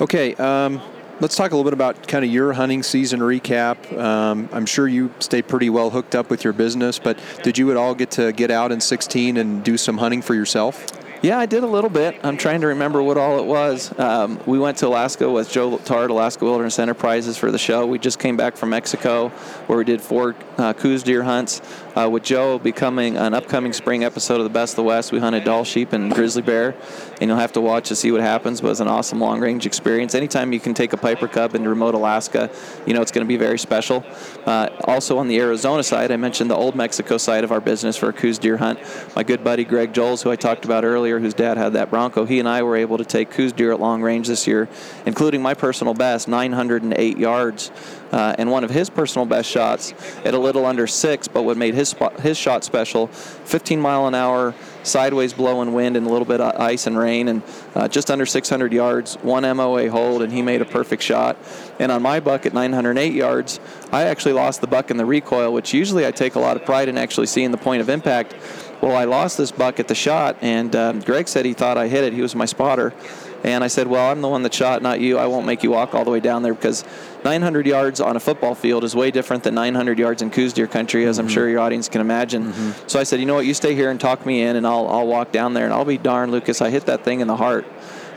Speaker 2: Okay, um, let's talk a little bit about kind of your hunting season recap. Um, I'm sure you stayed pretty well hooked up with your business, but did you at all get to get out in 16 and do some hunting for yourself?
Speaker 1: Yeah, I did a little bit. I'm trying to remember what all it was. Um, we went to Alaska with Joe Tard, Alaska Wilderness Enterprises, for the show. We just came back from Mexico, where we did four uh, Coues deer hunts. Uh, with Joe becoming an upcoming spring episode of the Best of the West, we hunted Dall sheep and grizzly bear, and you'll have to watch to see what happens. But it was an awesome long range experience. Anytime you can take a Piper Cub into remote Alaska, you know it's going to be very special. Uh, also on the Arizona side, I mentioned the old Mexico side of our business for a Coues deer hunt. My good buddy Greg Joels, who I talked about earlier earlier, whose dad had that Bronco, he and I were able to take Coues deer at long range this year, including my personal best, 908 yards. Uh, and one of his personal best shots at a little under six, but what made his spot, his shot special, 15 mile an hour sideways blowing wind and a little bit of ice and rain, and uh, just under 600 yards, one MOA hold, and he made a perfect shot. And on my buck at 908 yards, I actually lost the buck in the recoil, which usually I take a lot of pride in actually seeing the point of impact. Well, I lost this buck at the shot, and um, Greg said he thought I hit it. He was my spotter. And I said, Well, I'm the one that shot, not you. I won't make you walk all the way down there because 900 yards on a football field is way different than 900 yards in Coues deer country, as mm-hmm. I'm sure your audience can imagine. Mm-hmm. So I said, You know what? You stay here and talk me in, and I'll, I'll walk down there, and I'll be darned, Lucas. I hit that thing in the heart.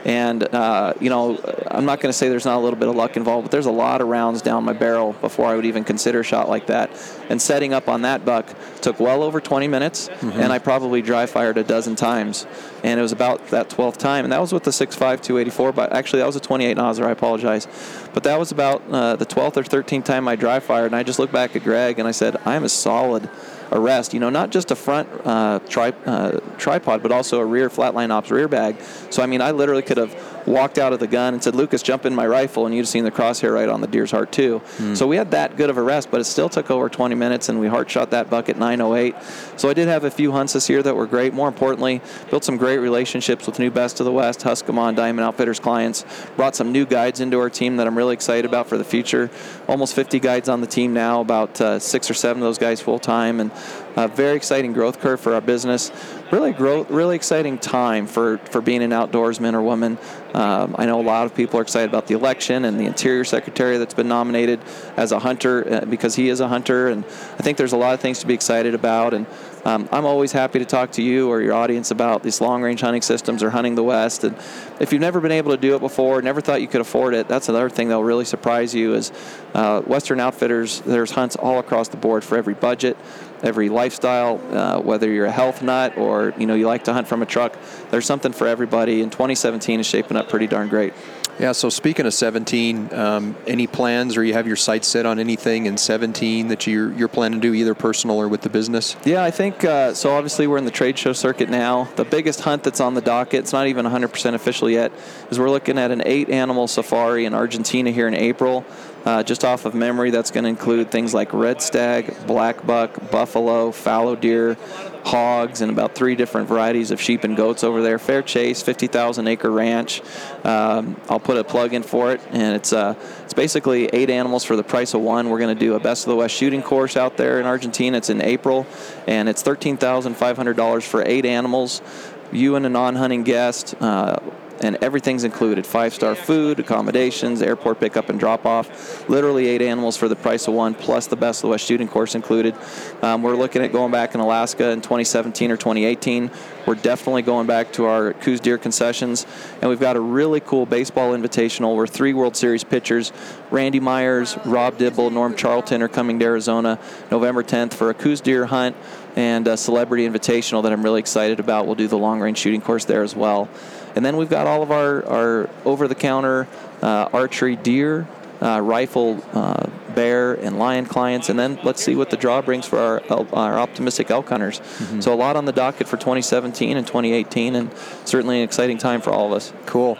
Speaker 1: And, uh, you know, I'm not going to say there's not a little bit of luck involved, but there's a lot of rounds down my barrel before I would even consider a shot like that. And setting up on that buck took well over 20 minutes, mm-hmm. and I probably dry fired a dozen times. And it was about that 12th time. And that was with the 6.5 284, but actually that was a 28 Nosler, I apologize. But that was about uh, the 12th or 13th time I dry fired, and I just looked back at Greg and I said, I am a solid arrest. You know, not just a front uh, tri- uh, tripod, but also a rear flatline ops rear bag. So I mean, I literally could have walked out of the gun and said, "Lucas, jump in my rifle," and you'd have seen the crosshair right on the deer's heart too. Mm. So we had that good of a rest, but it still took over 20 minutes, and we heart shot that buck at 9:08. So I did have a few hunts this year that were great. More importantly, built some great relationships with new Best of the West, Huskemaw, Diamond Outfitters clients. Brought some new guides into our team that I'm really excited about for the future. Almost 50 guides on the team now, about uh, six or seven of those guys full time, and a very exciting growth curve for our business. Really, growth, really exciting time for, for being an outdoorsman or woman. Um, I know a lot of people are excited about the election and the Interior Secretary that's been nominated as a hunter uh, because he is a hunter, and I think there's a lot of things to be excited about. And um, I'm always happy to talk to you or your audience about these long range hunting systems or hunting the West. And if you've never been able to do it before, never thought you could afford it, that's another thing that'll really surprise you is uh, Western Outfitters, there's hunts all across the board for every budget, every lifestyle, uh, whether you're a health nut or you know you like to hunt from a truck, there's something for everybody. And 2017 is shaping up pretty darn great.
Speaker 2: Yeah. So speaking of 17, um, any plans or you have your sights set on anything in 17 that you're you're planning to do either personal or with the business?
Speaker 1: Yeah, I think uh, so. Obviously, we're in the trade show circuit now. The biggest hunt that's on the docket, it's not even 100% official yet, is we're looking at an eight animal safari in Argentina here in April. Uh, just off of memory, that's going to include things like red stag, black buck, buffalo, fallow deer, hogs, and about three different varieties of sheep and goats over there. Fair Chase, 50,000 acre ranch. Um, I'll put a plug in for it, and it's uh, it's basically eight animals for the price of one. We're going to do a Best of the West shooting course out there in Argentina. It's in April, and it's $13,500 for eight animals. You and a non-hunting guest. Uh, and everything's included five star food, accommodations, airport pickup and drop off. Literally eight animals for the price of one, plus the Best of the West shooting course included. Um, we're looking at going back in Alaska in 2017 or 2018. We're definitely going back to our Coues Deer concessions, and we've got a really cool baseball invitational where three World Series pitchers, Randy Myers, Rob Dibble, Norm Charlton, are coming to Arizona November 10th for a Coues Deer hunt and a celebrity invitational that I'm really excited about. We'll do the long range shooting course there as well. And then we've got all of our, our over the counter uh, archery deer, uh, rifle uh, bear, and lion clients. And then let's see what the draw brings for our, our optimistic elk hunters. Mm-hmm. So a lot on the docket for 2017 and 2018, and certainly an exciting time for all of us.
Speaker 2: Cool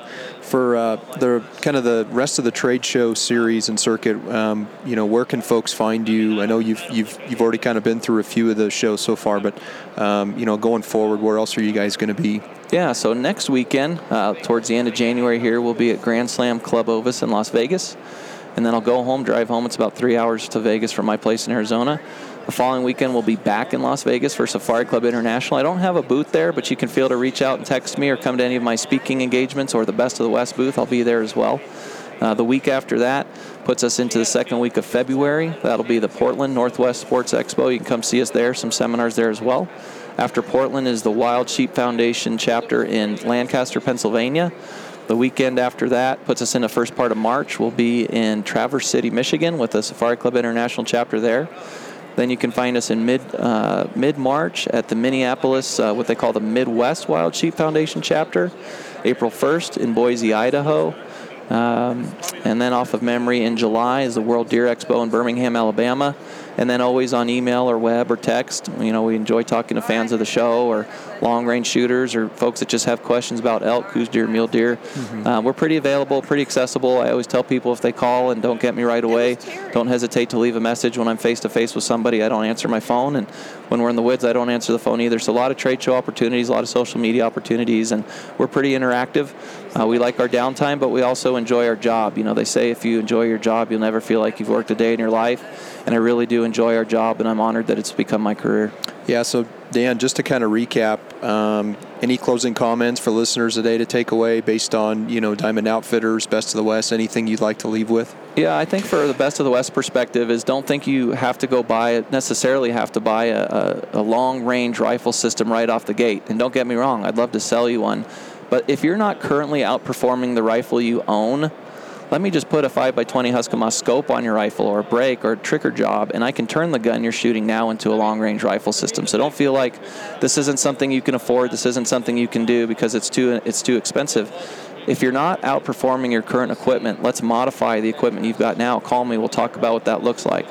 Speaker 2: for uh, the kind of the rest of the trade show series and circuit, um, you know, where can folks find you? I know you've you've you've already kind of been through a few of the shows so far, but um, you know, going forward, where else are you guys going to be?
Speaker 1: Yeah, so next weekend, uh, towards the end of January here, we'll be at Grand Slam Club Ovis in Las Vegas, and then I'll go home, drive home. It's about three hours to Vegas from my place in Arizona. The following weekend, we'll be back in Las Vegas for Safari Club International. I don't have a booth there, but you can feel to reach out and text me or come to any of my speaking engagements or the Best of the West booth. I'll be there as well. Uh, the week after that puts us into the second week of February. That'll be the Portland Northwest Sports Expo. You can come see us there, some seminars there as well. After Portland is the Wild Sheep Foundation chapter in Lancaster, Pennsylvania. The weekend after that puts us in the first part of March. We'll be in Traverse City, Michigan with the Safari Club International chapter there. Then you can find us in mid uh, mid March at the Minneapolis, uh, what they call the Midwest Wild Sheep Foundation chapter, April 1st in Boise, Idaho. Um, and then off of memory in July is the World Deer Expo in Birmingham, Alabama and then always on email or web or text. You know, we enjoy talking to fans of the show or long range shooters or folks that just have questions about elk, Coues deer, mule deer. Mm-hmm. Uh, we're pretty available, pretty accessible. I always tell people if they call and don't get me right away, don't hesitate to leave a message when I'm face to face with somebody. I don't answer my phone, and when we're in the woods, I don't answer the phone either. So a lot of trade show opportunities, a lot of social media opportunities, and we're pretty interactive. Uh, we like our downtime, but we also enjoy our job. You know, they say if you enjoy your job, you'll never feel like you've worked a day in your life and I really do enjoy our job, and I'm honored that it's become my career.
Speaker 2: Yeah. So Dan, just to kind of recap, um, any closing comments for listeners today to take away based on you know Diamond Outfitters, Best of the West? Anything you'd like to leave with?
Speaker 1: Yeah, I think for the Best of the West perspective is don't think you have to go buy necessarily have to buy a, a, a long range rifle system right off the gate. And don't get me wrong, I'd love to sell you one But if you're not currently outperforming the rifle you own, let me just put a 5x20 Huskemaw scope on your rifle or a brake or a trigger job, and I can turn the gun you're shooting now into a long range rifle system. So don't feel like this isn't something you can afford, this isn't something you can do because it's too, it's too expensive. If you're not outperforming your current equipment, let's modify the equipment you've got now. Call me, we'll talk about what that looks like.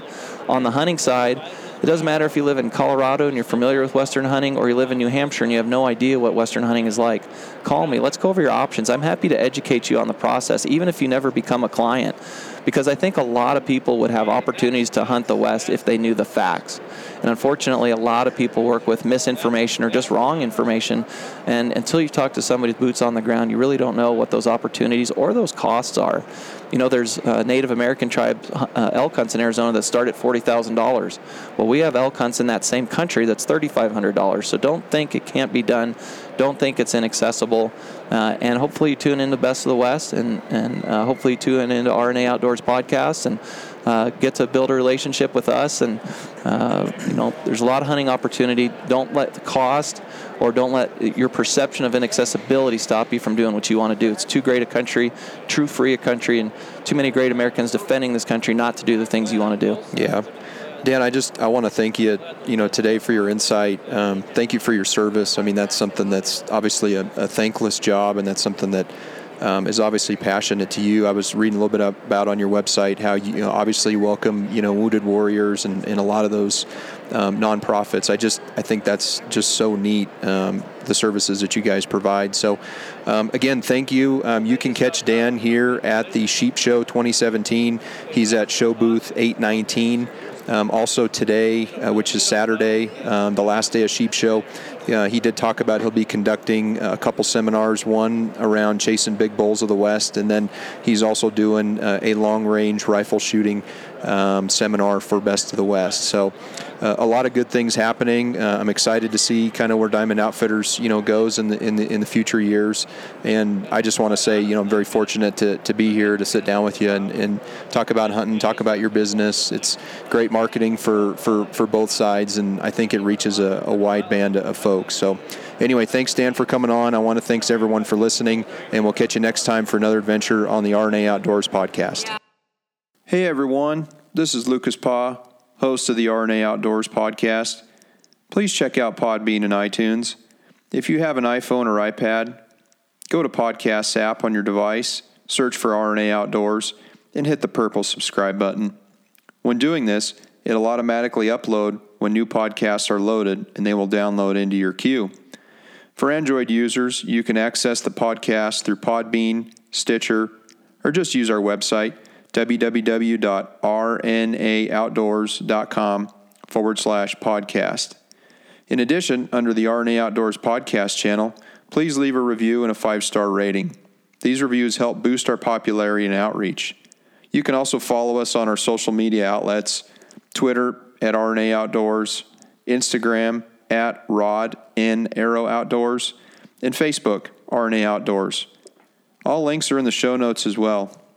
Speaker 1: On the hunting side, it doesn't matter if you live in Colorado and you're familiar with Western hunting or you live in New Hampshire and you have no idea what Western hunting is like. Call me. Let's go over your options. I'm happy to educate you on the process, even if you never become a client, because I think a lot of people would have opportunities to hunt the West if they knew the facts. And unfortunately, a lot of people work with misinformation or just wrong information. And until you talk to somebody with boots on the ground, you really don't know what those opportunities or those costs are. You know, there's uh, Native American tribes, uh, elk hunts in Arizona that start at $40,000. Well, we have elk hunts in that same country that's $3,500. So don't think it can't be done. Don't think it's inaccessible. Uh, and hopefully you tune in to Best of the West and, and uh, hopefully tune into R&A Outdoors podcast and uh, get to build a relationship with us. And, uh, you know, there's a lot of hunting opportunity. Don't let the cost or don't let your perception of inaccessibility stop you from doing what you want to do. It's too great a country, too free a country, and too many great Americans defending this country not to do the things you want to do.
Speaker 2: Yeah. Dan, I just I want to thank you, you know, today for your insight. Um, thank you for your service. I mean, that's something that's obviously a, a thankless job, and that's something that um, is obviously passionate to you. I was reading a little bit about on your website how you, you know, obviously welcome you know wounded warriors and, and a lot of those um, nonprofits. I just I think that's just so neat um, the services that you guys provide. So um, again, thank you. Um, you can catch Dan here at the Sheep Show 2017. He's at show booth 819. Um, also today, uh, which is Saturday, um, the last day of Sheep Show, uh, he did talk about he'll be conducting a couple seminars, one around chasing big bulls of the West, and then he's also doing uh, a long range rifle shooting um, seminar for Best of the West. So uh, a lot of good things happening. Uh, I'm excited to see kind of where Diamond Outfitters you know goes in the in the, in the future years. And I just want to say you know I'm very fortunate to, to be here to sit down with you and, and talk about hunting, talk about your business. It's great marketing for for, for both sides, and I think it reaches a, a wide band of folks. So, anyway, thanks, Dan, for coming on. I want to thanks everyone for listening, and we'll catch you next time for another adventure on the R&A Outdoors podcast. Hey, everyone. This is Lucas Pa, host of the R&A Outdoors podcast. Please check out Podbean and iTunes. If you have an iPhone or iPad, go to Podcasts app on your device, search for R&A Outdoors, and hit the purple subscribe button. When doing this, it'll automatically upload when new podcasts are loaded and they will download into your queue. For Android users, you can access the podcast through Podbean, Stitcher, or just use our website, www.rnaoutdoors.com forward slash podcast. In addition, under the RNA Outdoors podcast channel, please leave a review and a five star rating. These reviews help boost our popularity and outreach. You can also follow us on our social media outlets Twitter at RNA Outdoors, Instagram at Rod N Arrow Outdoors, and Facebook RNA Outdoors. All links are in the show notes as well.